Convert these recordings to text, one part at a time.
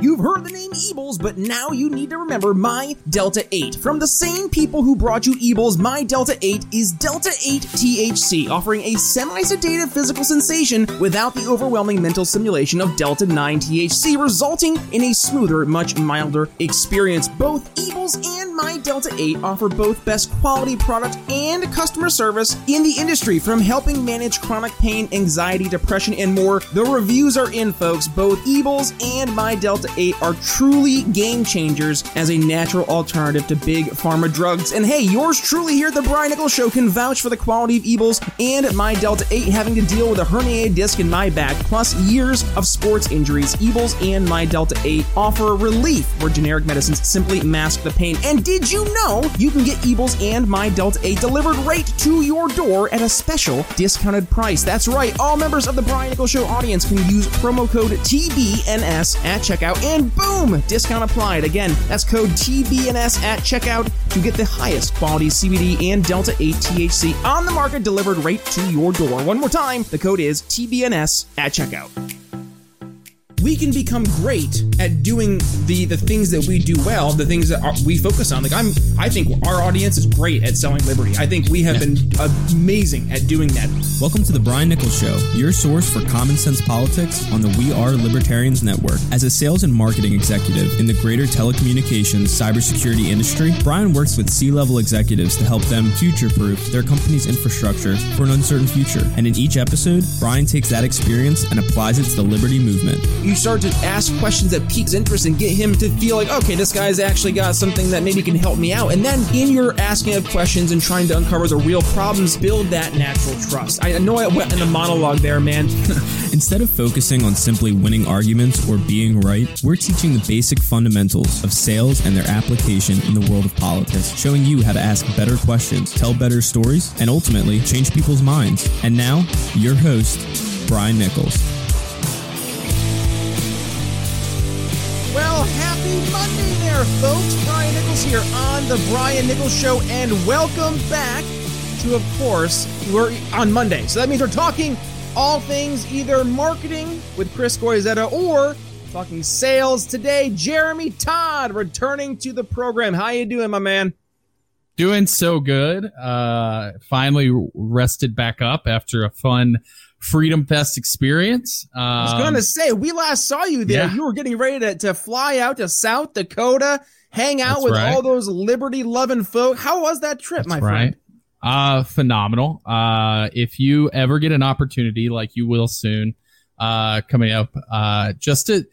You've heard the name Ebles, but now you need to remember My Delta 8. From the same people who brought you Ebles, My Delta 8 is Delta 8 THC, offering a semi sedative physical sensation without the overwhelming mental simulation of Delta 9 THC, resulting in a smoother, much milder experience. Both Ebles and My Delta 8 offer both best quality product and customer service in the industry, from helping manage chronic pain, anxiety, depression, and more. The reviews are in, folks. Both Ebles and My Delta 8 are truly game changers as a natural alternative to big pharma drugs. And hey, yours truly here at the Brian Nichols Show can vouch for the quality of Ebles and my Delta 8 having to deal with a herniated disc in my back, plus years of sports injuries. Ebles and my Delta 8 offer relief where generic medicines simply mask the pain. And did you know you can get Ebles and my Delta 8 delivered right to your door at a special discounted price? That's right, all members of the Brian Nichols Show audience can use promo code TBNS at checkout and boom, discount applied. Again, that's code TBNS at checkout to get the highest quality CBD and Delta 8 THC on the market delivered right to your door. One more time, the code is TBNS at checkout we can become great at doing the the things that we do well, the things that are, we focus on. Like I'm, I think our audience is great at selling liberty. I think we have yeah. been amazing at doing that. Welcome to the Brian Nichols Show, your source for common sense politics on the We Are Libertarians Network. As a sales and marketing executive in the greater telecommunications cybersecurity industry, Brian works with C-level executives to help them future-proof their company's infrastructure for an uncertain future. And in each episode, Brian takes that experience and applies it to the liberty movement you start to ask questions that piques interest and get him to feel like, okay, this guy's actually got something that maybe can help me out. And then in your asking of questions and trying to uncover the real problems, build that natural trust. I know I went in a monologue there, man. Instead of focusing on simply winning arguments or being right, we're teaching the basic fundamentals of sales and their application in the world of politics, showing you how to ask better questions, tell better stories, and ultimately change people's minds. And now, your host, Brian Nichols. Happy Monday there, folks. Brian Nichols here on The Brian Nichols Show, and welcome back to, of course, we're on Monday. So that means we're talking all things either marketing with Chris Goizetta or talking sales today. Jeremy Todd returning to the program. How you doing, my man? Doing so good. Uh, finally rested back up after a fun Freedom Fest experience. Um, I was going to say, we last saw you there. Yeah. You were getting ready to, to fly out to South Dakota, hang out That's with right. all those liberty loving folk. How was that trip, That's my friend? Right. Uh, phenomenal. Uh, if you ever get an opportunity, like you will soon, uh, coming up, uh, just to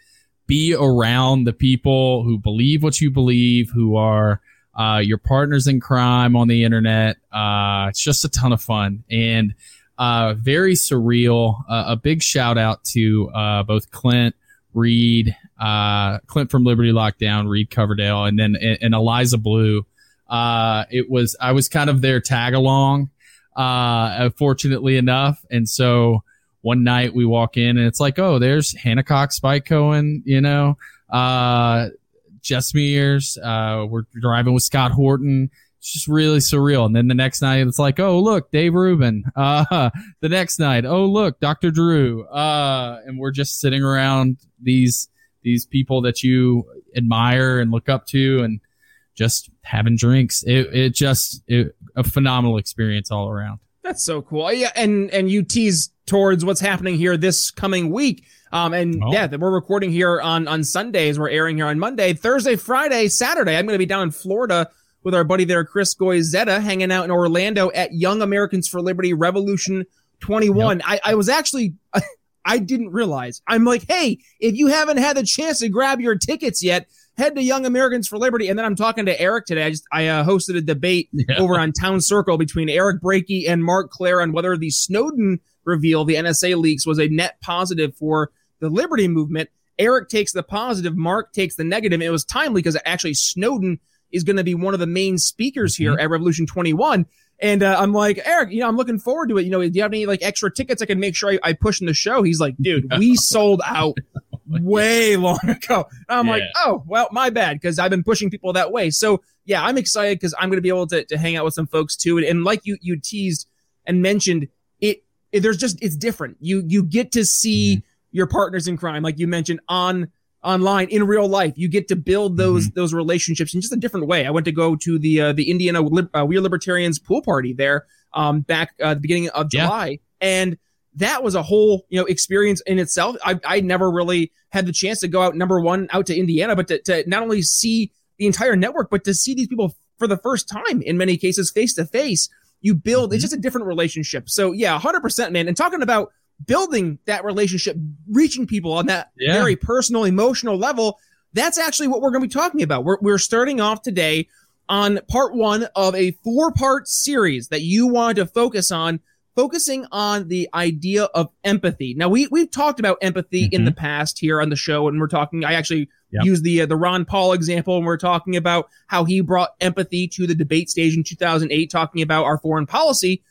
be around the people who believe what you believe, who are, uh, your partners in crime on the internet. Uh, it's just a ton of fun. And, uh, very surreal. Uh, a big shout out to uh, both Clint, Reed, uh, Clint from Liberty Lockdown, Reed Coverdale, and then and, and Eliza Blue. Uh, it was I was kind of their tag along, uh, fortunately enough, and so one night we walk in and it's like, oh, there's Hannah Cox, Spike Cohen, you know, uh, Jess Mears. Uh, we're driving with Scott Horton it's just really surreal. And then the next night, it's like, oh look, Dave Rubin. Uh, the next night, oh look, Dr. Drew. Uh, and we're just sitting around these these people that you admire and look up to, and just having drinks. It it just it, a phenomenal experience all around. That's so cool. Yeah, and and you tease towards what's happening here this coming week. Um, and oh. yeah, we're recording here on on Sundays. We're airing here on Monday, Thursday, Friday, Saturday. I'm going to be down in Florida with our buddy there, Chris Goizetta, hanging out in Orlando at Young Americans for Liberty Revolution 21. Yep. I, I was actually, I didn't realize. I'm like, hey, if you haven't had the chance to grab your tickets yet, head to Young Americans for Liberty. And then I'm talking to Eric today. I just I uh, hosted a debate yeah. over on Town Circle between Eric Brakey and Marc Clair on whether the Snowden reveal, the NSA leaks, was a net positive for the Liberty movement. Eric takes the positive, Marc takes the negative. It was timely because actually Snowden is going to be one of the main speakers here mm-hmm. at Revolution 21. And uh, I'm like, Eric, you know, I'm looking forward to it. You know, do you have any like extra tickets I can make sure I, I push in the show? He's like, dude, we sold out way long ago. I'm yeah. like, oh, well, my bad, because I've been pushing people that way. So yeah, I'm excited because I'm going to be able to, to hang out with some folks too. And, and like you you teased and mentioned, it, it, there's just it's different. You you get to see mm-hmm. your partners in crime, like you mentioned, on online in real life. You get to build those mm-hmm. those relationships in just a different way. I went to go to the uh, the Indiana uh, We Are Libertarians pool party there um, back uh, the beginning of July, yeah. and that was a whole you know experience in itself. I I never really had the chance to go out number one out to Indiana, but to, to not only see the entire network, but to see these people for the first time in many cases face to face. You build, mm-hmm. it's just a different relationship. So yeah, 100%, man. And talking about building that relationship, reaching people on that yeah. very personal, emotional level, that's actually what we're going to be talking about. We're, we're starting off today on part one of a four part series that you wanted to focus on, focusing on the idea of empathy. Now, we, we've talked about empathy mm-hmm. in the past here on the show, and we're talking, I actually Yep. Use the uh, the Ron Paul example, and we're talking about how he brought empathy to the debate stage in 2008, talking about our foreign policy.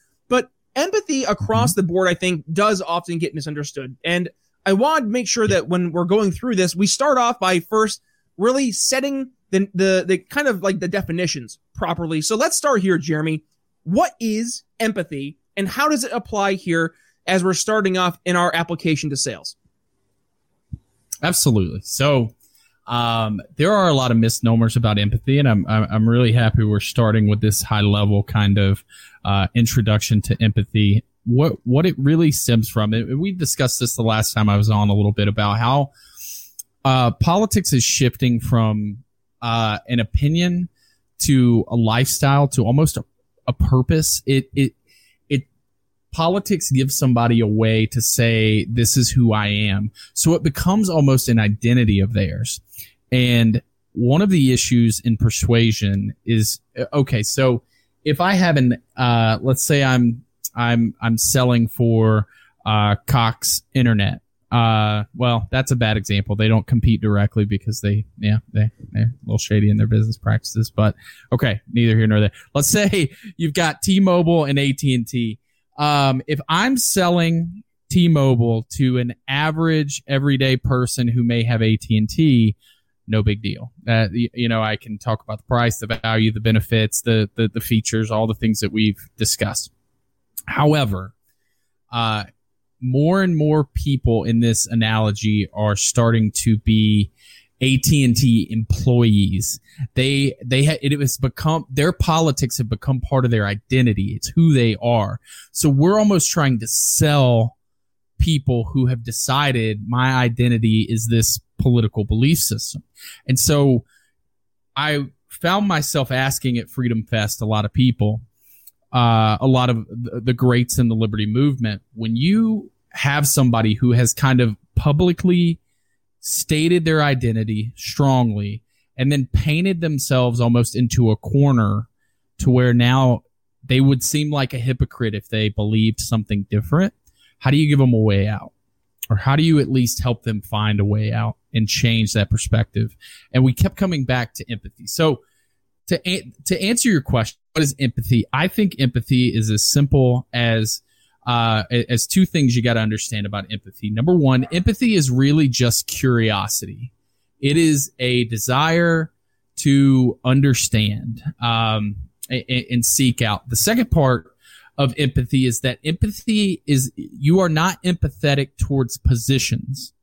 Empathy across mm-hmm. the board, I think, does often get misunderstood. And I want to make sure that when we're going through this, we start off by first really setting the the the kind of like the definitions properly. So let's start here, Jeremy. What is empathy, and how does it apply here as we're starting off in our application to sales? Absolutely. So um, there are a lot of misnomers about empathy, and I'm I'm really happy we're starting with this high level kind of uh, introduction to empathy. What what it really stems from, and we discussed this the last time I was on a little bit about how uh, politics is shifting from uh, an opinion to a lifestyle to almost a, a purpose. It it politics gives somebody a way to say, this is who I am. So it becomes almost an identity of theirs. And one of the issues in persuasion is, okay, so if I have an, uh, let's say I'm, I'm, I'm selling for, uh, Cox Internet. Uh, well, that's a bad example. They don't compete directly because they, yeah, they, they're a little shady in their business practices, but okay, neither here nor there. Let's say you've got T-Mobile and AT&T um, if I'm selling T-Mobile to an average everyday person who may have AT&T, no big deal. Uh, you know, I can talk about the price, the value, the benefits, the, the, the features, all the things that we've discussed. However, uh, more and more people in this analogy are starting to be AT&T employees. They, they had, it has become, their politics have become part of their identity. It's who they are. So we're almost trying to sell people who have decided my identity is this political belief system. And so I found myself asking at Freedom Fest a lot of people, uh, a lot of the greats in the liberty movement, when you have somebody who has kind of publicly stated their identity strongly, and then painted themselves almost into a corner to where now they would seem like a hypocrite if they believed something different. How do you give them a way out? Or how do you at least help them find a way out and change that perspective? And we kept coming back to empathy. So to, to answer your question, what is empathy? I think empathy is as simple as uh, as two things you got to understand about empathy. Number one, empathy is really just curiosity. It is a desire to understand um, and, and seek out. The second part of empathy is that empathy is you are not empathetic towards positions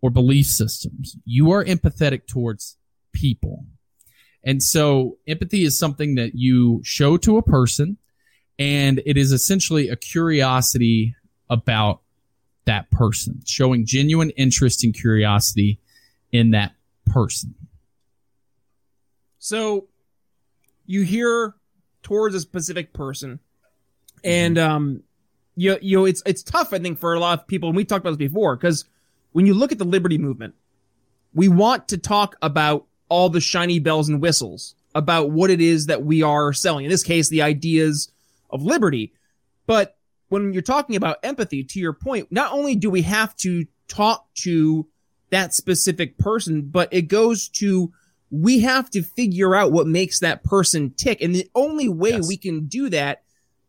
or belief systems. You are empathetic towards people. And so empathy is something that you show to a person and it is essentially a curiosity about that person, showing genuine interest and curiosity in that person. So you hear towards a specific person, and mm-hmm. um, you you know it's it's tough I think for a lot of people, and we talked about this before, because when you look at the liberty movement, we want to talk about all the shiny bells and whistles about what it is that we are selling. In this case, the ideas of liberty. But when you're talking about empathy, to your point, not only do we have to talk to that specific person, but it goes to we have to figure out what makes that person tick. And the only way yes. we can do that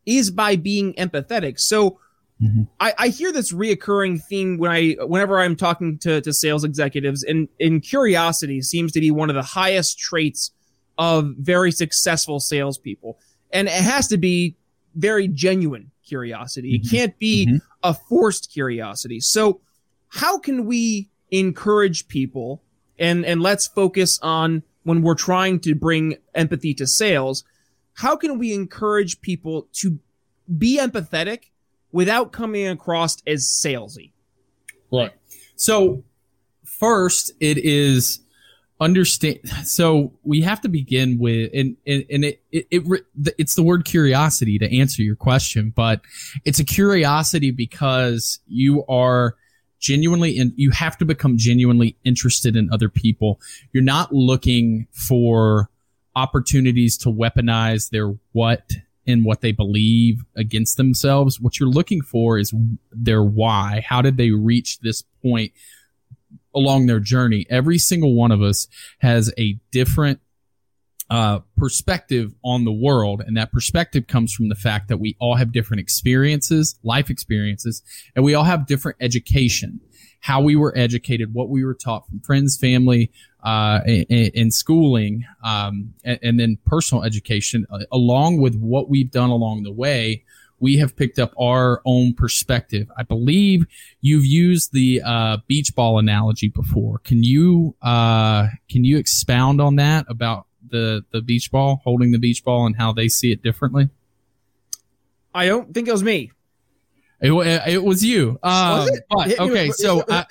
is by being empathetic. So mm-hmm. I, I, hear this reoccurring theme when I whenever I'm talking to, to sales executives and, and curiosity seems to be one of the highest traits of very successful salespeople. And it has to be very genuine curiosity. Mm-hmm. It can't be mm-hmm. a forced curiosity. So how can we encourage people and and let's focus on when we're trying to bring empathy to sales, how can we encourage people to be empathetic without coming across as salesy? Right. So first it is understand so we have to begin with and and, and it, it, it it's the word curiosity to answer your question but it's a curiosity because you are genuinely and you have to become genuinely interested in other people. You're not looking for opportunities to weaponize their what and what they believe against themselves. What you're looking for is their why. How did they reach this point along their journey. Every single one of us has a different uh, perspective on the world. And that perspective comes from the fact that we all have different experiences, life experiences, and we all have different education, how we were educated, what we were taught from friends, family, uh, and, schooling, um, and, and, then personal education, uh, along with what we've done along the way we have picked up our own perspective. I believe you've used the uh, beach ball analogy before. Can you uh, can you expound on that about the the beach ball, holding the beach ball, and how they see it differently? I don't think it was me. It, it was you. Um, was it? But okay, so I,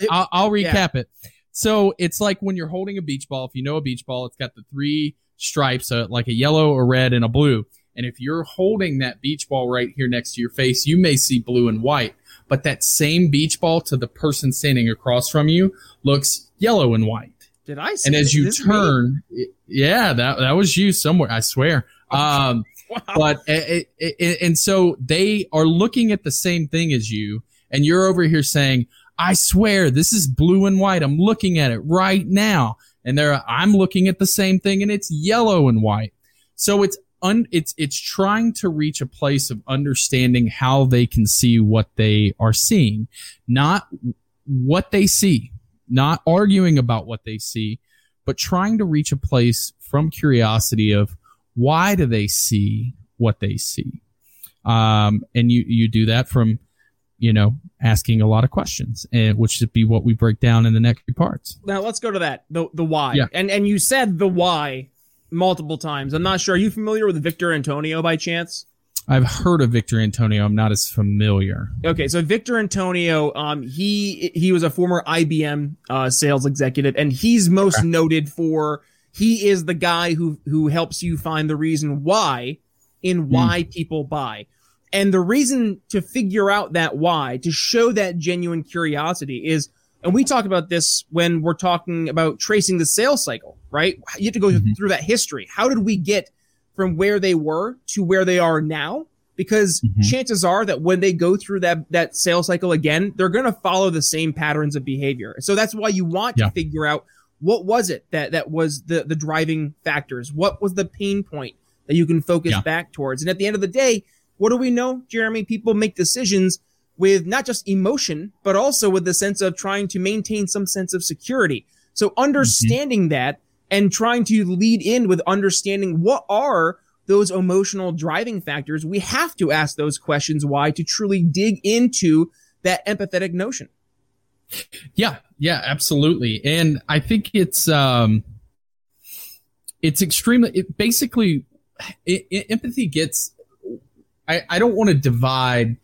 will recap yeah. it. So it's like when you're holding a beach ball. If you know a beach ball, it's got the three stripes, uh, like a yellow, a red, and a blue. And if you're holding that beach ball right here next to your face, you may see blue and white, but that same beach ball to the person standing across from you looks yellow and white. Did I? and as you turn, yeah, that that was you somewhere. I swear. Um, wow. But it, it, it, and so they are looking at the same thing as you, and you're over here saying, "I swear this is blue and white. I'm looking at it right now." And there, I'm looking at the same thing, and it's yellow and white. So it's un, it's it's trying to reach a place of understanding how they can see what they are seeing, not what they see, not arguing about what they see, but trying to reach a place from curiosity of why do they see what they see, um, and you you do that from you know asking a lot of questions and which should be what we break down in the next few parts. Now let's go to that the the why. Yeah. and and you said the why multiple times. I'm not sure. Are you familiar with Victor Antonio by chance? I've heard of Victor Antonio. I'm not as familiar. Okay, so Victor Antonio, um, he he was a former IBM uh, sales executive, and he's most okay. noted for he is the guy who who helps you find the reason why in hmm. why mm. people buy. And the reason to figure out that why, to show that genuine curiosity is and we talk about this when we're talking about tracing the sales cycle, right? You have to go mm-hmm. through that history. How did we get from where they were to where they are now? Because mm-hmm. chances are that when they go through that, that sales cycle again, they're going to follow the same patterns of behavior. So that's why you want yeah. to figure out what was it that, that was the, the driving factors? What was the pain point that you can focus yeah. back towards? And at the end of the day, what do we know, Jeremy? People make decisions with not just emotion, but also with the sense of trying to maintain some sense of security. So understanding mm-hmm. that and trying to lead in with understanding what are those emotional driving factors, we have to ask those questions why to truly dig into that empathetic notion. Yeah, yeah, absolutely. And I think it's um it's extremely it basically it, it, empathy gets I, I don't want to divide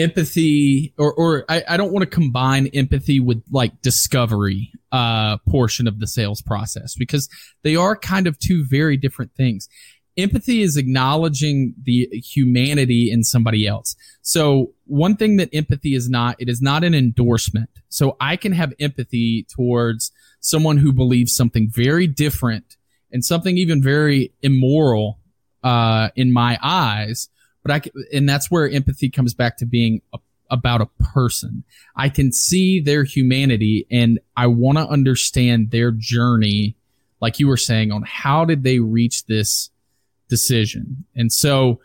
empathy or, or I, I don't want to combine empathy with like discovery uh, portion of the sales process because they are kind of two very different things. Empathy is acknowledging the humanity in somebody else. So one thing that empathy is not, it is not an endorsement. So I can have empathy towards someone who believes something very different and something even very immoral uh, in my eyes but I can, and that's where empathy comes back to being a, about a person. I can see their humanity and I want to understand their journey, like you were saying, on how did they reach this decision. And so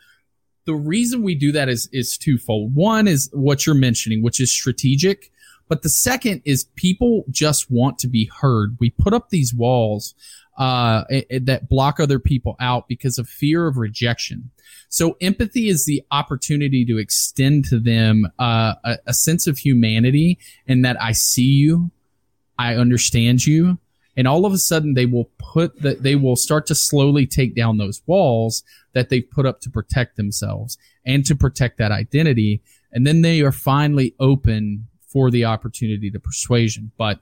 the reason we do that is is twofold. One is what you're mentioning, which is strategic. But the second is people just want to be heard. We put up these walls uh, that block other people out because of fear of rejection. So empathy is the opportunity to extend to them uh, a, a sense of humanity and that I see you, I understand you, and all of a sudden they will put that they will start to slowly take down those walls that they've put up to protect themselves and to protect that identity and then they are finally open for the opportunity to persuasion but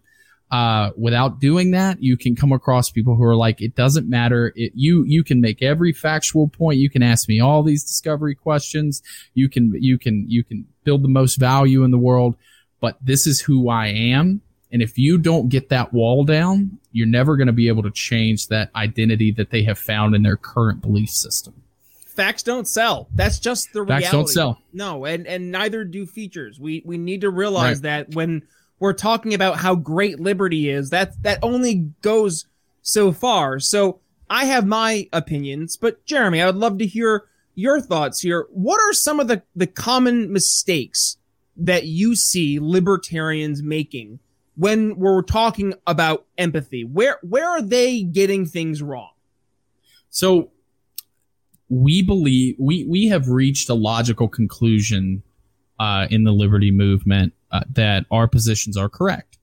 uh, without doing that, you can come across people who are like, it doesn't matter. It, you, you can make every factual point. You can ask me all these discovery questions. You can, you can, you can build the most value in the world, but this is who I am. And if you don't get that wall down, you're never going to be able to change that identity that they have found in their current belief system. Facts don't sell. That's just the Facts reality. don't sell. No, and and neither do features. We we need to realize right. that when we're talking about how great liberty is, that that only goes so far. So I have my opinions, but Jeremy, I would love to hear your thoughts here. What are some of the, the common mistakes that you see libertarians making when we're talking about empathy? Where where are they getting things wrong? So we believe we we have reached a logical conclusion uh, in the liberty movement uh, that our positions are correct.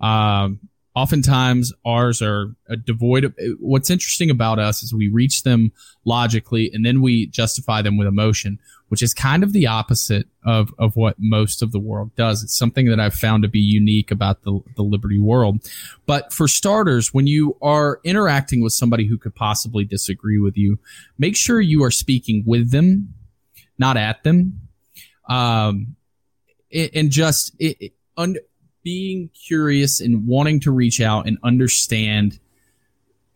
Um, oftentimes ours are devoid of what's interesting about us is we reach them logically and then we justify them with emotion which is kind of the opposite of, of what most of the world does. It's something that i've found to be unique about the, the liberty world. But for starters when you are interacting with somebody who could possibly disagree with you make sure you are speaking with them not at them. Um, and just it, it, un, being curious and wanting to reach out and understand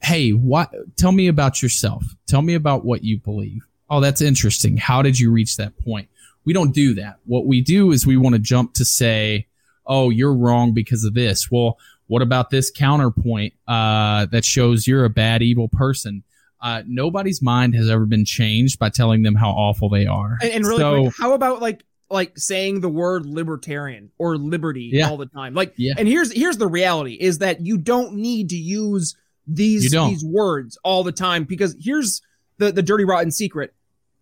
hey what tell me about yourself. Tell me about what you believe. Oh that's interesting. How did you reach that point? We don't do that. What we do is we want to jump to say oh you're wrong because of this. Well what about this counterpoint uh, that shows you're a bad evil person? Uh, nobody's mind has ever been changed by telling them how awful they are. And, and really so, quick, how about like like saying the word libertarian or liberty yeah. all the time. Like, yeah. and here's here's the reality is that you don't need to use these these words all the time because here's the the dirty rotten secret.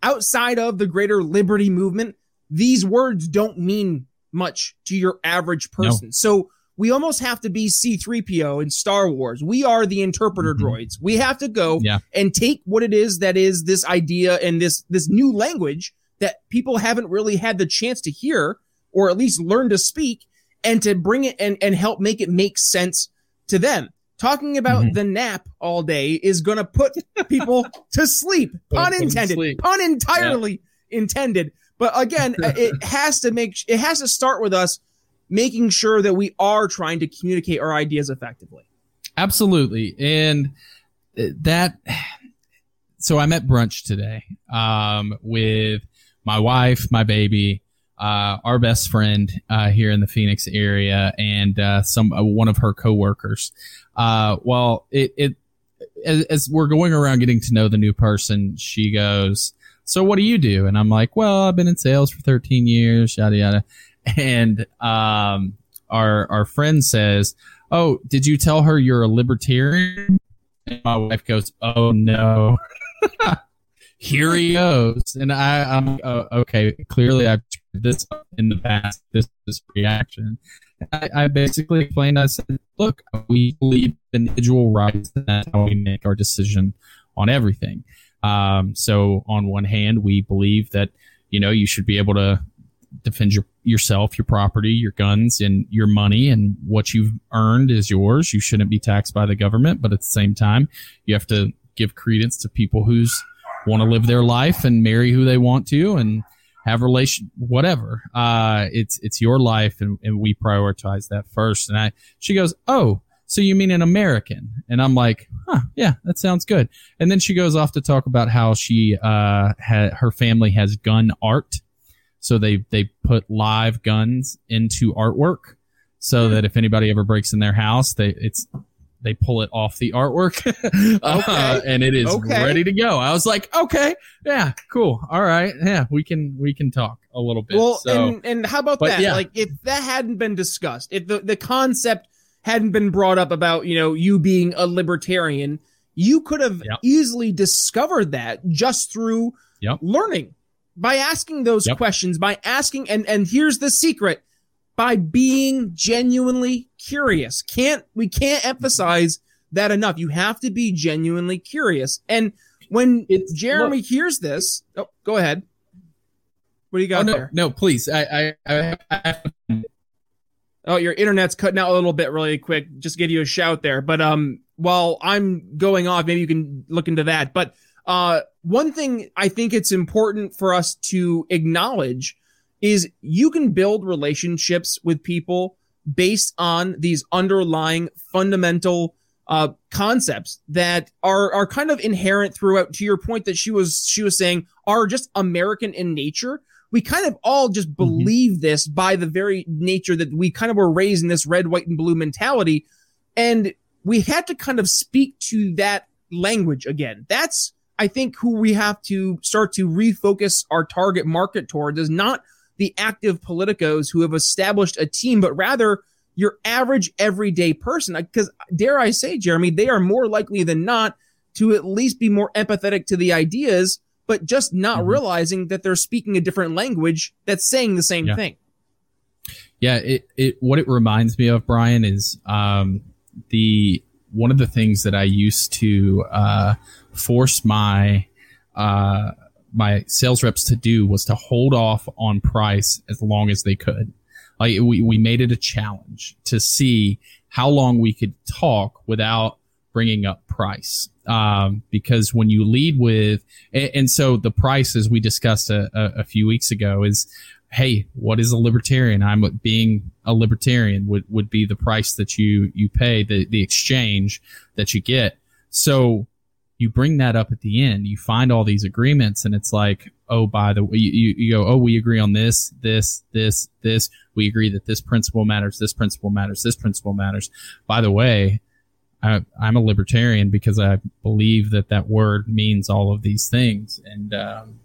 Outside of the greater liberty movement, these words don't mean much to your average person. No. So we almost have to be C3PO in Star Wars. We are the interpreter mm-hmm. droids. We have to go yeah. and take what it is that is this idea and this this new language that people haven't really had the chance to hear or at least learn to speak and to bring it and, and help make it make sense to them. Talking about mm-hmm. the nap all day is going to put people to sleep. Pun intended. Sleep. Pun entirely yeah. intended. But again, it has to make, it has to start with us making sure that we are trying to communicate our ideas effectively. Absolutely. And that, so I'm at brunch today, um, with my wife, my baby, uh, our best friend uh, here in the Phoenix area, and uh, some uh, one of her coworkers. Uh, well, it it as, as, we're going around getting to know the new person, she goes, "So what do you do?" And I'm like, "Well, I've been in sales for 13 years, yada yada." And um, our our friend says, "Oh, did you tell her you're a libertarian?" And my wife goes, "Oh no." here he goes. And I, I'm uh, okay. Clearly, I've this in the past. This this reaction. I, I, basically explained. I said, "Look, we believe individual rights, and that's how we make our decision on everything." Um, so, on one hand, we believe that you know you should be able to defend your yourself, your property, your guns, and your money, and what you've earned is yours. You shouldn't be taxed by the government, but at the same time, you have to give credence to people whose want to live their life and marry who they want to and have relation whatever. Uh it's it's your life and, and we prioritize that first. And i she goes oh so you mean an american? And i'm like huh yeah that sounds good. And then she goes off to talk about how she uh had her family has gun art. So they they put live guns into artwork so that if anybody ever breaks in their house they it's they pull it off the artwork uh, okay. and it is okay. ready to go. I was like, okay, yeah, cool. All right. Yeah, we can, we can talk a little bit. Well, so, and, and how about that? Yeah. Like if that hadn't been discussed, if the, the concept hadn't been brought up about, you know, you being a libertarian, you could have yep. easily discovered that just through yep. learning by asking those yep. questions, by asking, and, and here's the secret by being genuinely curious. Can't we can't emphasize that enough. You have to be genuinely curious. And when it's, Jeremy look, hears this, oh, go ahead. What do you got oh, no, there? No, please. I, I, I, Oh, your internet's cutting out a little bit really quick. Just give you a shout there. But um, while I'm going off, maybe you can look into that. But uh, one thing I think it's important for us to acknowledge is you can build relationships with people based on these underlying fundamental uh, concepts that are are kind of inherent throughout. To your point that she was she was saying are just American in nature we kind of all just mm-hmm. believe mm-hmm. this by the very nature that we kind of were raised in this red, white, and blue mentality. And we had to kind of speak to that language again. That's, I think, who we have to start to refocus our target market towards is not the active politicos who have established a team, but rather your average everyday person. Because dare I say, Jeremy, they are more likely than not to at least be more empathetic to the ideas but just not mm-hmm. realizing that they're speaking a different language that's saying the same yeah. thing. Yeah, it, it what it reminds me of, Brian, is um, the one of the things that I used to uh, force my uh, my sales reps to do was to hold off on price as long as they could. Like we, we made it a challenge to see how long we could talk without bringing up price. Um, because when you lead with, and, and, so the price, as we discussed a, a, a, few weeks ago, is, hey, what is a libertarian? I'm being a libertarian would, would be the price that you, you pay, the, the exchange that you get. So you bring that up at the end, you find all these agreements and it's like, oh, by the way, you, you go, oh, we agree on this, this, this, this. We agree that this principle matters, this principle matters, this principle matters. By the way, I, am a libertarian because I believe that that word means all of these things. And, um,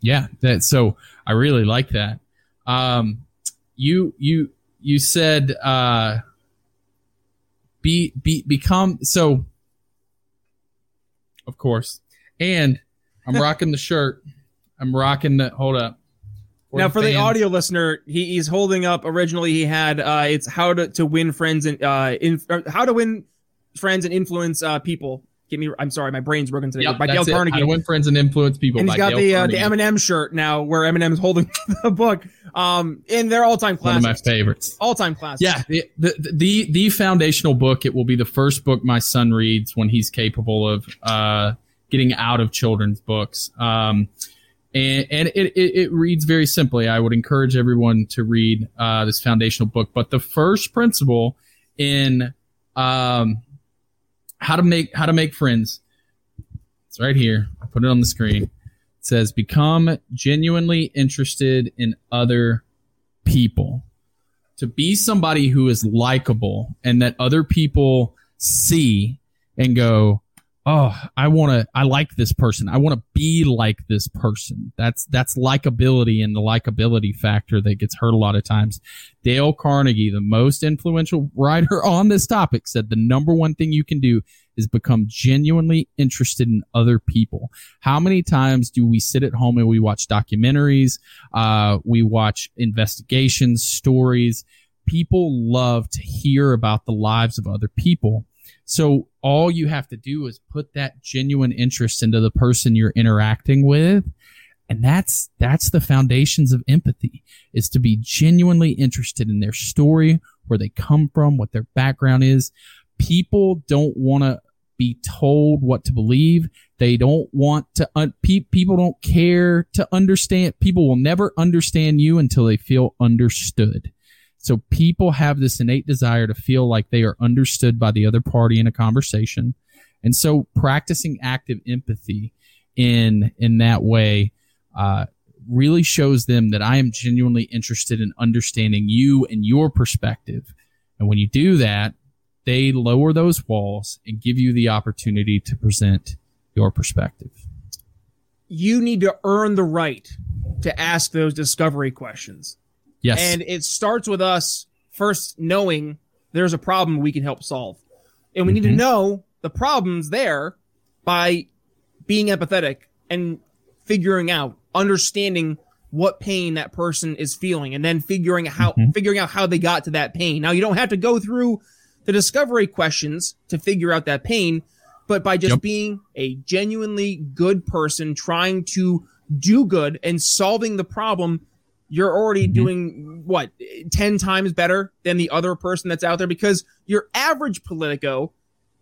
yeah, that, so I really like that. Um, you, you, you said, uh, be, be, become, so of course, and I'm rocking the shirt. I'm rocking the, hold up. For now, the for fans. the audio listener, he, he's holding up. Originally, he had uh, it's how to, to win friends and uh, in, how to win friends and influence uh, people. Give me, I'm sorry, my brain's broken today. Yep, by Dale Carnegie. I win friends and influence people. And he's got Dale the uh, the Eminem shirt now, where Eminem's holding the book. Um, and they're all time classics. One of my favorites. All time classics. Yeah, the, the, the the foundational book. It will be the first book my son reads when he's capable of uh, getting out of children's books. Um, and, and it, it, it, reads very simply. I would encourage everyone to read uh, this foundational book. But the first principle in um, how to make how to make friends. It's right here. I put it on the screen. It says become genuinely interested in other people. To be somebody who is likable and that other people see and go, oh, I want to, I like this person. I want to be like this person. That's, that's likability and the likability factor that gets hurt a lot of times. Dale Carnegie, the most influential writer on this topic said the number one thing you can do is become genuinely interested in other people. How many times do we sit at home and we watch documentaries? Uh, we watch investigations, stories. People love to hear about the lives of other people so all you have to do is put that genuine interest into the person you're interacting with. And that's, that's the foundations of empathy is to be genuinely interested in their story, where they come from, what their background is. People don't want to be told what to believe. They don't want to, un- pe- people don't care to understand. People will never understand you until they feel understood. So people have this innate desire to feel like they are understood by the other party in a conversation. And so practicing active empathy in, in that way, uh, really shows them that I am genuinely interested in understanding you and your perspective. And when you do that, they lower those walls and give you the opportunity to present your perspective. You need to earn the right to ask those discovery questions. Yes. And it starts with us first knowing there's a problem we can help solve. And we mm-hmm. need to mm-hmm. know the problems there by being empathetic and figuring out, understanding what pain that person is feeling and then figuring how mm-hmm. figuring out how they got to that pain. Now you don't have to go through the discovery questions to figure out that pain, but by just Yep. being a genuinely good person trying to do good and solving the problem, you're already Mhm. doing what 10 times better than the other person that's out there because your average politico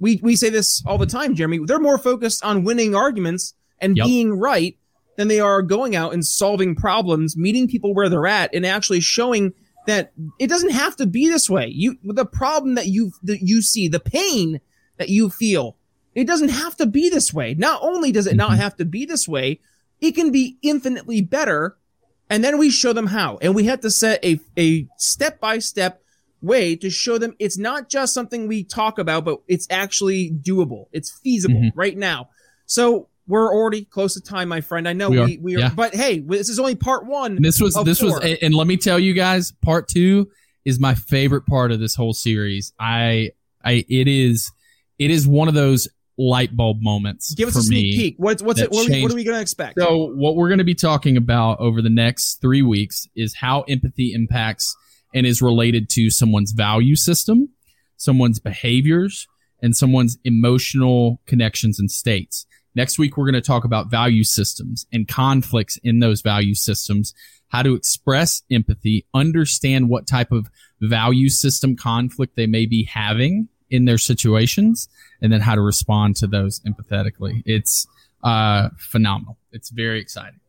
we we say this all the time Jeremy they're more focused on winning arguments and Yep. being right than they are going out and solving problems meeting people where they're at and actually showing that it doesn't have to be this way you the problem that you that you see the pain that you feel it doesn't have to be this way not only does it not Mhm. have to be this way it can be infinitely better and then we show them how and we have to set a a step by step way to show them it's not just something we talk about but it's actually doable it's feasible Mhm. right now so we're already close to time my friend i know We we, are, we are yeah. but hey this is only part one This was this was, and let me tell you guys, part two is my favorite part of this whole series. I, I, it is, it is one of those light bulb moments give us a sneak peek. What's what's it what, are we- what are we gonna expect? So, what we're going to be talking about over the next three weeks is how empathy impacts and is related to someone's value system, someone's behaviors, and someone's emotional connections and states. Next week, we're going to talk about value systems and conflicts in those value systems, how to express empathy, understand what type of value system conflict they may be having in their situations, and then how to respond to those empathetically. It's uh, phenomenal. It's very exciting.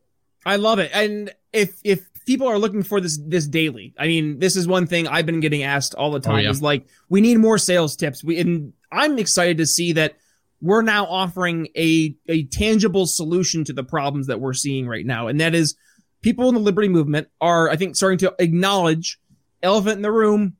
I love it. And if if people are looking for this this daily, I mean, this is one thing I've been getting asked all the time yeah. is like we need more sales tips. We and I'm excited to see that we're now offering a a tangible solution to the problems that we're seeing right now. And that is people in the liberty movement are I think starting to acknowledge elephant in the room.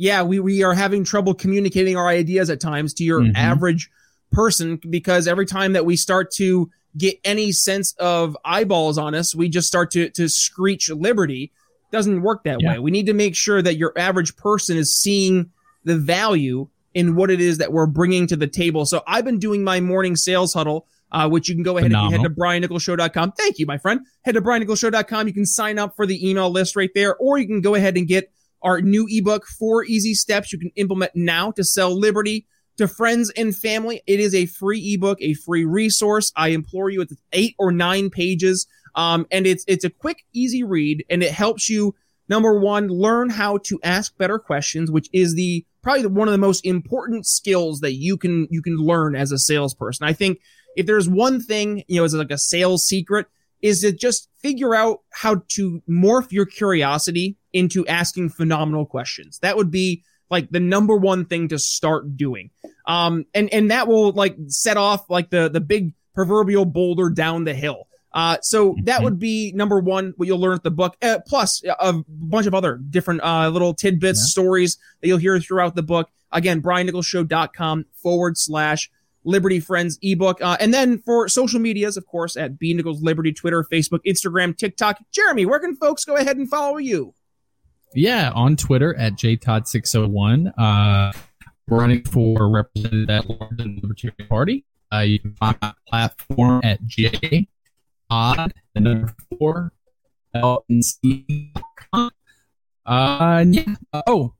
Yeah, we we are having trouble communicating our ideas at times to your Mhm. average person because every time that we start to get any sense of eyeballs on us, we just start to to screech liberty. Doesn't work that Yeah. way. We need to make sure that your average person is seeing the value in what it is that we're bringing to the table. So I've been doing my morning sales huddle, uh, which you can go ahead and head Phenomenal. to briannicholshow.com. Thank you, my friend. Head to briannicholshow.com. You can sign up for the email list right there, or you can go ahead and get our new ebook, Four Easy Steps You Can Implement Now to Sell Liberty to friends and family. It is a free ebook, a free resource. I implore you, it's eight or nine pages. Um, and it's, it's a quick, easy read and it helps you, number one, learn how to ask better questions, which is the probably one of the most important skills that you can, you can learn as a salesperson. I think if there's one thing, you know, as like a sales secret is to just figure out how to morph your curiosity into asking phenomenal questions. That would be like the number one thing to start doing. Um, and, and that will like set off like the, the big proverbial boulder down the hill. Uh, so that Mhm. would be number one, what you'll learn at the book, uh, plus a bunch of other different, uh, little tidbits, Yeah. stories that you'll hear throughout the book. Again, briannicholshow.com forward slash Liberty Friends ebook. Uh, and then for social medias, of course, at B Nichols Liberty, Twitter, Facebook, Instagram, TikTok. Jeremy, where can folks go ahead and follow you? Yeah, on Twitter at jtodd601. Uh, running for representative at London Libertarian Party. Uh, you can find my platform at j the number four lnc.com. Uh, and yeah. Oh,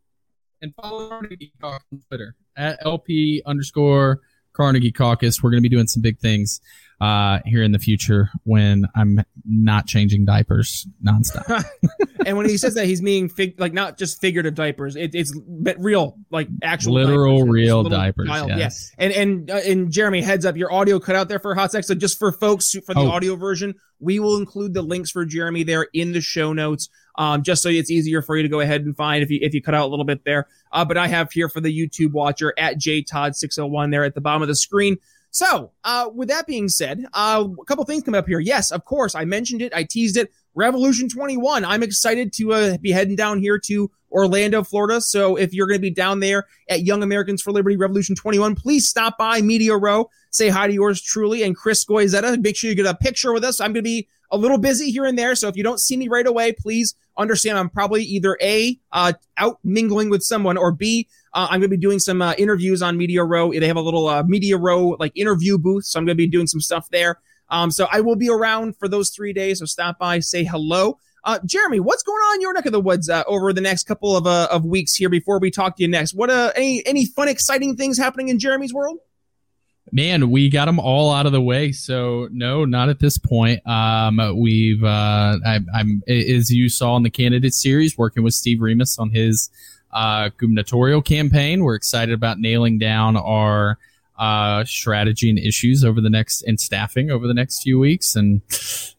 and follow Carnegie Caucus on Twitter at LP underscore Carnegie Caucus. We're going to be doing some big things uh, here in the future when I'm not changing diapers nonstop. and when he says that, he's meaning fig- like not just figurative diapers. It, it's but real, like actual Literal, diapers. real diapers. child, yes. And and uh, and Jeremy, heads up, your audio cut out there for a hot sec. So just for folks for the Oh. audio version, we will include the links for Jeremy there in the show notes, um, just so it's easier for you to go ahead and find if you if you cut out a little bit there. Uh, but I have here for the YouTube watcher at jtodd601 there at the bottom of the screen. So, uh, with that being said, uh, a couple things come up here. Yes, of course, I mentioned it, I teased it. Revolution 21. I'm excited to uh, be heading down here to Orlando, Florida. So if you're going to be down there at Young Americans for Liberty Revolution 21, please stop by Media Row. Say hi to yours truly and Chris Goizetta. Make sure you get a picture with us. I'm going to be a little busy here and there. So if you don't see me right away, please understand I'm probably either A, uh, out mingling with someone or B, uh, I'm going to be doing some uh, interviews on Media Row. They have a little uh, Media Row like interview booth. So I'm going to be doing some stuff there. Um, so I will be around for those three days. So stop by, say hello. Uh, Jeremy, what's going on in your neck of the woods uh, over the next couple of uh, of weeks here before we talk to you next? What uh, any any fun, exciting things happening in Jeremy's world? Man, we got them all out of the way. So no, not at this point. Um, we've uh, I, I'm as you saw in the candidate series, working with Steve Remus on his uh, gubernatorial campaign. We're excited about nailing down our uh, strategy and issues over the next and staffing over the next few weeks, and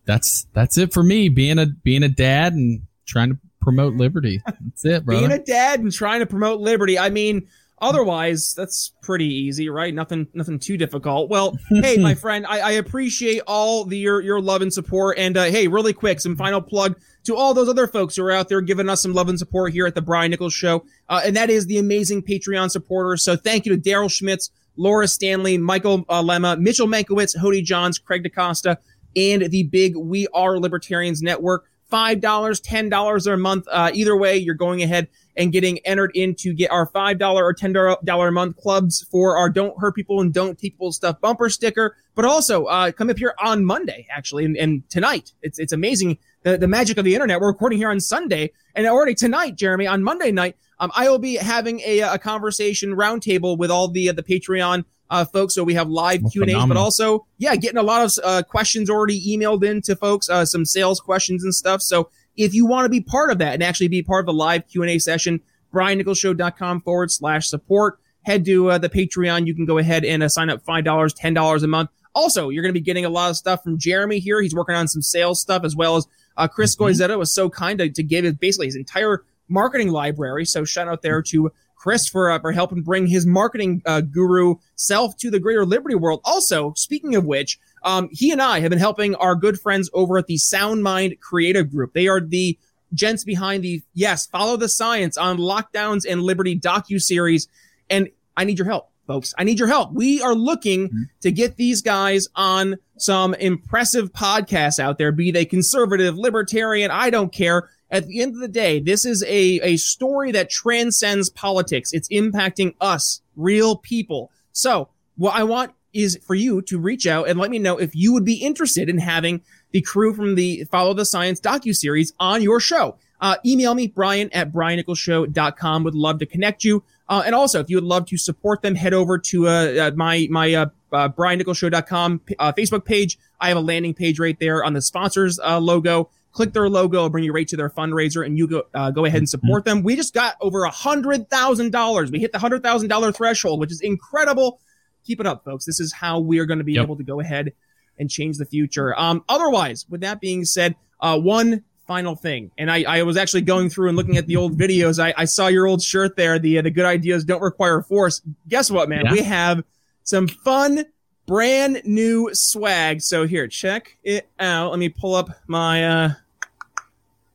that's that's it for me. Being a being a dad and trying to promote liberty. That's it, brother. Being a dad and trying to promote liberty. I mean Otherwise, that's pretty easy, right? Nothing, nothing too difficult. Well, hey, my friend, I, I, appreciate all the your your love and support. And uh, hey, really quick, some final plug to all those other folks who are out there giving us some love and support here at the Brian Nichols Show, uh, and that is the amazing Patreon supporters. So thank you to Daryl Schmitz, Laura Stanley, Michael uh, Lemma, Mitchell Mankowitz, Hody Johns, Craig DaCosta, and the big We Are Libertarians Network. $5, $10 a month. Uh, either way, you're going ahead and getting entered in to get our $5 or $10 a month clubs for our Don't Hurt People and Don't Take People Stuff bumper sticker. But also, uh, come up here on Monday, actually, and, and tonight. It's, it's amazing. The, the magic of the internet. We're recording here on Sunday and already tonight, Jeremy, on Monday night, um, I will be having a, a conversation roundtable with all the, uh, the Patreon uh, folks. So we have live Q and A's, but also, yeah, getting a lot of uh, questions already emailed in to folks, uh, some sales questions and stuff. So if you want to be part of that and actually be part of the live Q and A session, briannicholsshow.com forward slash support. Head to uh, the Patreon. You can go ahead and uh, sign up $5, $10 a month. Also, you're going to be getting a lot of stuff from Jeremy here. He's working on some sales stuff as well as uh, Chris mm-hmm. Goizetta was so kind to, to give basically his entire marketing library. So shout out there to Chris for, uh, for helping bring his marketing uh, guru self to the greater Liberty world. Also, speaking of which, um, he and I have been helping our good friends over at the Sound Mind Creative Group. They are the gents behind the yes, follow the science on lockdowns and Liberty docu series. And I need your help, folks. I need your help. We are looking mm-hmm. to get these guys on some impressive podcasts out there, be they conservative, libertarian, I don't care at the end of the day, this is a, a story that transcends politics. It's impacting us, real people. So what I want is for you to reach out and let me know if you would be interested in having the crew from the Follow the Science docu-series on your show. Uh, email me, Brian at briannicholsshow.com. Would love to connect you. Uh, and also, if you would love to support them, head over to uh, uh my my uh, uh, briannicholsshow.com uh, Facebook page. I have a landing page right there on the sponsors uh, logo click their logo, it'll bring you right to their fundraiser, and you go uh, go ahead and mm-hmm. support them. We just got over a hundred thousand dollars. We hit the hundred thousand dollar threshold, which is incredible. Keep it up, folks. This is how we are going to be yep. able to go ahead and change the future. Um, otherwise, with that being said, uh, one final thing, and I, I was actually going through and looking at the old videos. I, I saw your old shirt there. The uh, the good ideas don't require force. Guess what, man? Yeah. We have some fun brand new swag. So here, check it out. Let me pull up my uh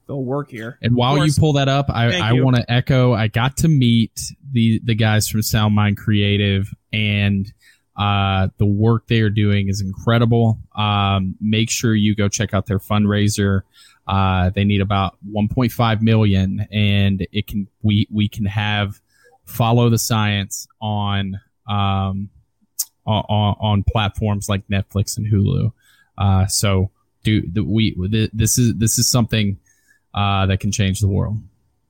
they'll work here. And while you pull that up, I, I want to echo I got to meet the the guys from Sound Mind Creative and uh, the work they are doing is incredible. Um, make sure you go check out their fundraiser. Uh, they need about 1.5 million, and it can we we can have follow the science on um, on, on platforms like Netflix and Hulu. Uh, so do the, we this is this is something uh, that can change the world.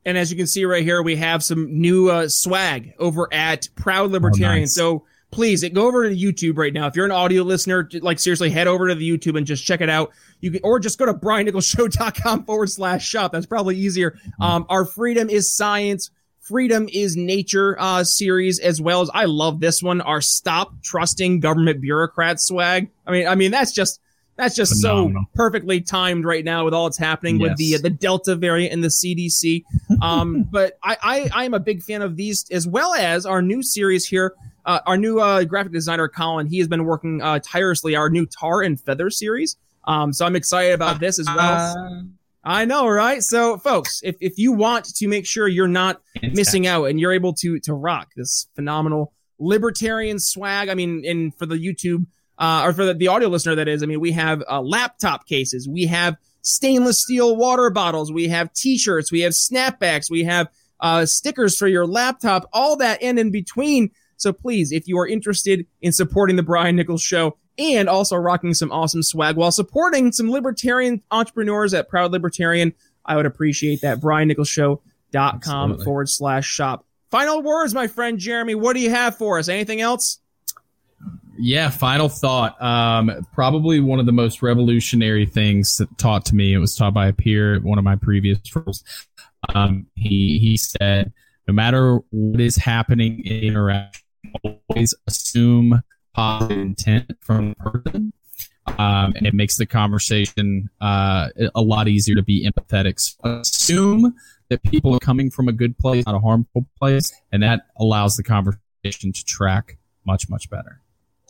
And as you can see right here, we have some new uh, swag over at Proud Libertarian. Oh, nice. So please go over to YouTube right now. If you're an audio listener, like seriously, head over to the YouTube and just check it out. You can, or just go to briannicholsshow.com forward slash shop. That's probably easier. Mm-hmm. Um, our freedom is science. Freedom is Nature uh, series, as well as I love this one. Our Stop Trusting Government Bureaucrats swag. I mean, I mean that's just that's just Phenomenal. so perfectly timed right now with all that's happening yes. with the the Delta variant and the CDC. Um, but I, I I am a big fan of these as well as our new series here. Uh, our new uh, graphic designer Colin, he has been working uh, tirelessly our new Tar and Feather series. Um, so I'm excited about this as well. Uh, I know, right? So, folks, if, if you want to make sure you're not missing out and you're able to to rock this phenomenal libertarian swag, I mean, and for the YouTube uh, or for the, the audio listener, that is, I mean, we have uh, laptop cases, we have stainless steel water bottles, we have T-shirts, we have snapbacks, we have uh, stickers for your laptop, all that and in between. So please, if you are interested in supporting the Brian Nichols Show, and also rocking some awesome swag while supporting some libertarian entrepreneurs at Proud Libertarian. I would appreciate that. BrianNicholsShow.com forward slash shop. Final words, my friend Jeremy. What do you have for us? Anything else? Yeah, final thought. Um, probably one of the most revolutionary things that taught to me. It was taught by a peer at one of my previous roles. Um, he he said, no matter what is happening in interaction, always assume positive intent from the person. Um, and it makes the conversation uh, a lot easier to be empathetic. So assume that people are coming from a good place, not a harmful place, and that allows the conversation to track much much better.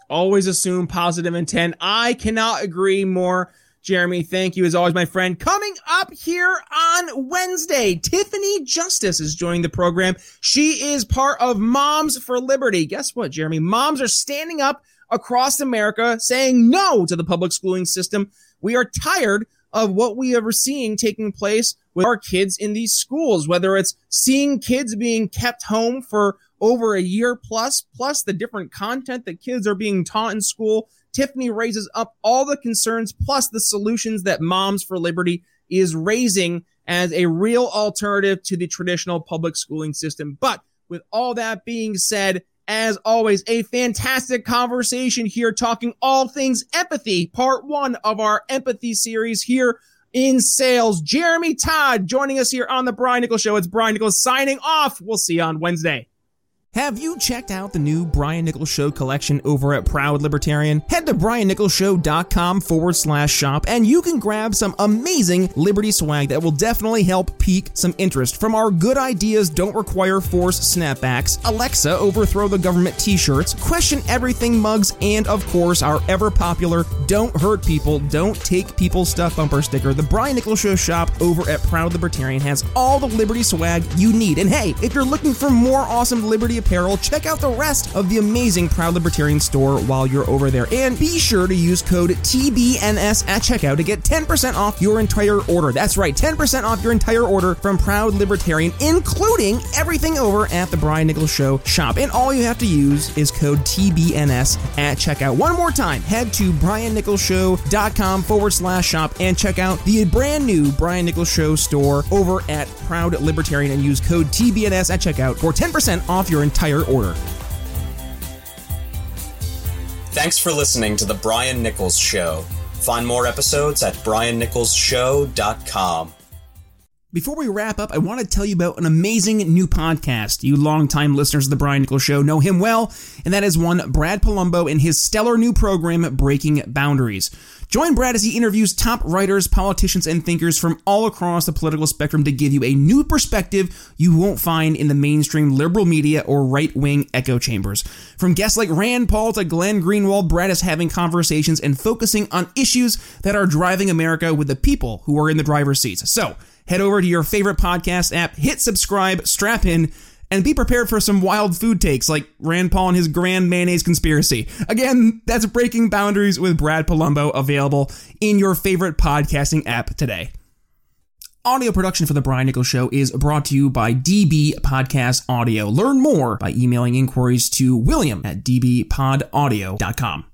Always assume positive intent. I cannot agree more. Jeremy, thank you as always, my friend. Coming up here on Wednesday, Tiffany Justice is joining the program. She is part of Moms for Liberty. Guess what, Jeremy? Moms are standing up across America saying no to the public schooling system. We are tired of what we are seeing taking place with our kids in these schools, whether it's seeing kids being kept home for over a year plus, plus the different content that kids are being taught in school. Tiffany raises up all the concerns plus the solutions that Moms for Liberty is raising as a real alternative to the traditional public schooling system. But with all that being said, as always, a fantastic conversation here talking all things empathy, part one of our empathy series here in sales. Jeremy Todd joining us here on the Brian Nichols Show. It's Brian Nichols signing off. We'll see you on Wednesday. Have you checked out the new Brian Nichols Show collection over at Proud Libertarian? Head to briannicholsshow.com forward slash shop and you can grab some amazing Liberty swag that will definitely help pique some interest. From our Good Ideas Don't Require Force snapbacks, Alexa Overthrow the Government t shirts, Question Everything mugs, and of course our ever popular Don't Hurt People, Don't Take People's Stuff bumper sticker. The Brian Nichols Show shop over at Proud Libertarian has all the Liberty swag you need. And hey, if you're looking for more awesome Liberty apparel, check out the rest of the amazing Proud Libertarian store while you're over there. And be sure to use code TBNS at checkout to get 10% off your entire order. That's right, 10% off your entire order from Proud Libertarian, including everything over at the Brian Nichols Show shop. And all you have to use is code TBNS at checkout. One more time, head to briannicholsshow.com forward slash shop and check out the brand new Brian Nichols Show store over at Proud Libertarian and use code TBNS at checkout for 10% off your entire order. Thanks for listening to The Brian Nichols Show. Find more episodes at briannicholsshow.com. Before we wrap up, I want to tell you about an amazing new podcast. You longtime listeners of The Brian Nichols Show know him well, and that is one Brad Polumbo and his stellar new program, Breaking Boundaries. Join Brad as he interviews top writers, politicians, and thinkers from all across the political spectrum to give you a new perspective you won't find in the mainstream liberal media or right wing echo chambers. From guests like Rand Paul to Glenn Greenwald, Brad is having conversations and focusing on issues that are driving America with the people who are in the driver's seats. So, head over to your favorite podcast app, hit subscribe, strap in, and be prepared for some wild food takes like Rand Paul and his grand mayonnaise conspiracy. Again, that's Breaking Boundaries with Brad Polumbo, available in your favorite podcasting app today. Audio production for The Brian Nichols Show is brought to you by DB Podcast Audio. Learn more by emailing inquiries to william at dbpodaudio.com.